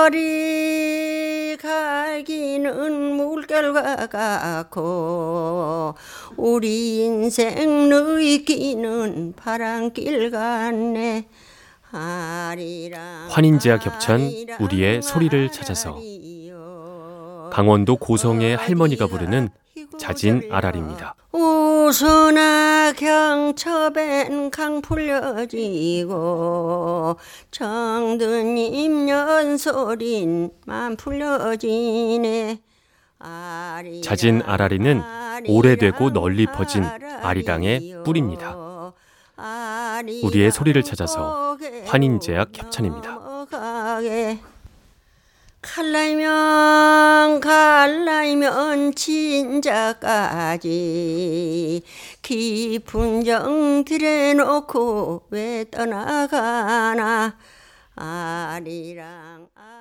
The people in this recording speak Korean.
저리 가기는 물결과 같고 우리 인생 느끼는 바람길 같네. 환인제와 겹찬 우리의 소리를 찾아서 강원도 고성의 할머니가 부르는 자진 아랄입니다. 우수나 경첩엔 강 풀려지고 정든 임년 소린만 풀려지네 자진 아라리는 오래되고 널리 퍼진 아리랑의 뿔입니다. 우리의 소리를 찾아서 환인제약 협찬입니다. 갈라면 갈라면 진짜까지 깊은 정 들여놓고 왜 떠나가나 아리랑 아